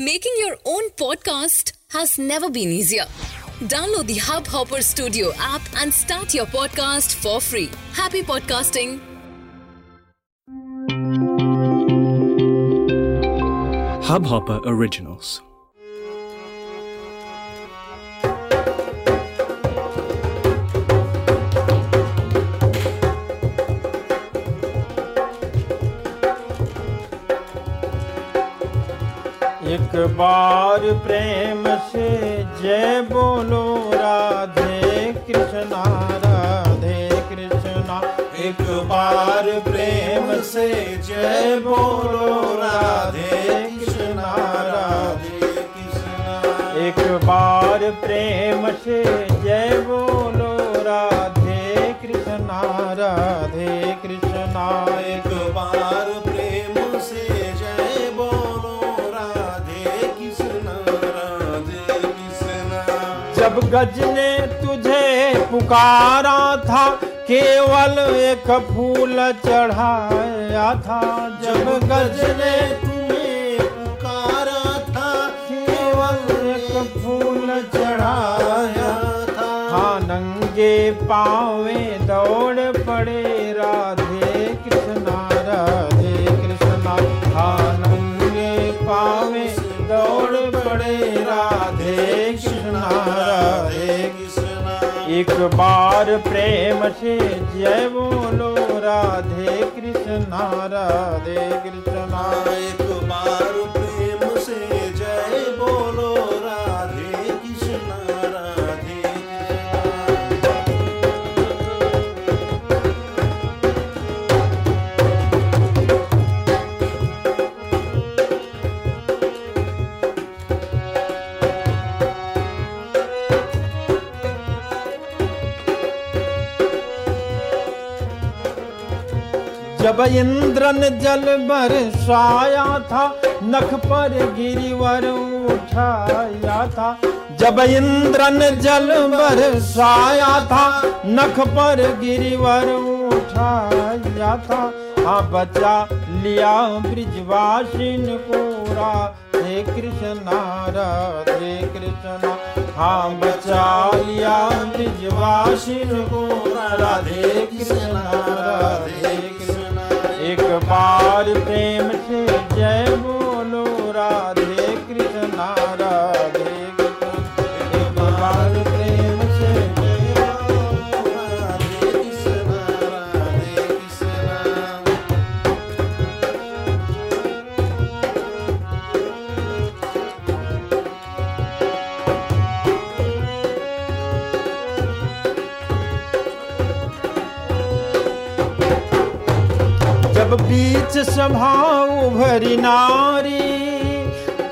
Making your own podcast has never been easier. Download the Hubhopper Studio app and start your podcast for free. Happy podcasting! Hubhopper Originals. एक बार प्रेम से जय बोलो राधे कृष्णा राधे कृष्णा। एक बार प्रेम से जय बोलो राधे कृष्णा राधे कृष्णा। एक बार प्रेम से जय बोलो जब गज ने तुझे पुकारा था, केवल एक फूल चढ़ाया था। जब गज ने तुम्हें पुकारा था, केवल एक फूल चढ़ाया था। हाँ नंगे पावे दौड़ पड़े, राधे कृष्णा राधे कृष्णा। हाँ नंगे पावे दौड़ पड़े एक बार प्रेम से जय बोलो राधे कृष्णा राधे कृष्णा एक जब इंद्र ने जल बरसाया था, नख पर गिरिवर उठाया था। जब इंद्र ने जल बरसाया था, नख पर गिरिवर उठाया था। हाँ बचा लिया ब्रिजवासिन को राधे कृष्णा राधे कृष्णा। हाँ बचा लिया ब्रिजवासिन को राधे कृष्णा, राधे एक बार प्रेम से जय बोलो राधे कृष्णा राधे जब बीच सभा भरी नारी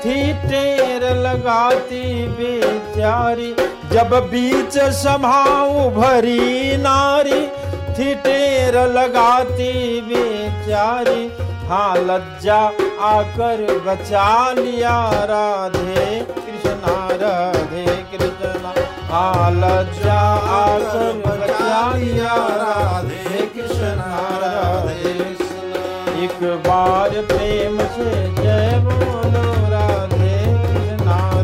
थी टेर लगाती बेचारी। जब बीच सभा उभरी नारी थी टेर लगाती बेचारी। हाँ लज्जा आकर बचा लिया राधे कृष्णा राधे कृष्णा। हाँ लज्जा आकर कृष्णा एक बार प्रेम से जय बोलो राधे कृष्णा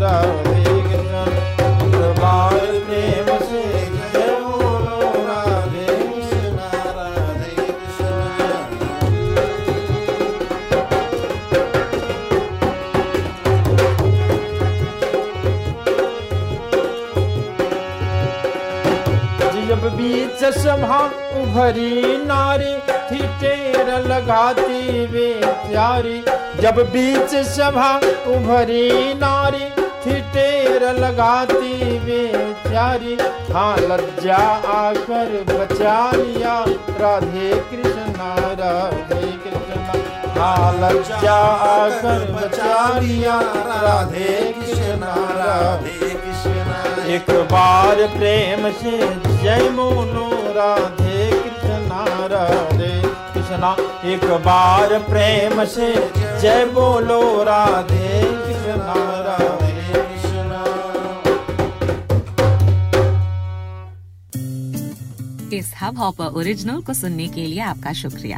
बीच सभा उभरी नारी थी टेर लगाती वे प्यारी। जब बीच सभा उभरी नारी थी टेर लगाती बेचारी हाँ लज्जा आकर बचा लिया राधे कृष्णा राधे कृष्णा। हाँ लज्जा आकर बचा लिया राधे कृष्णा राधे कृष्णा। एक बार प्रेम से जय मोनो, राधे कृष्णा राधे कृष्णा। एक बार प्रेम से जय बोलो, राधे कृष्णा, राधे इस हब हॉपर ओरिजिनल को सुनने के लिए आपका शुक्रिया।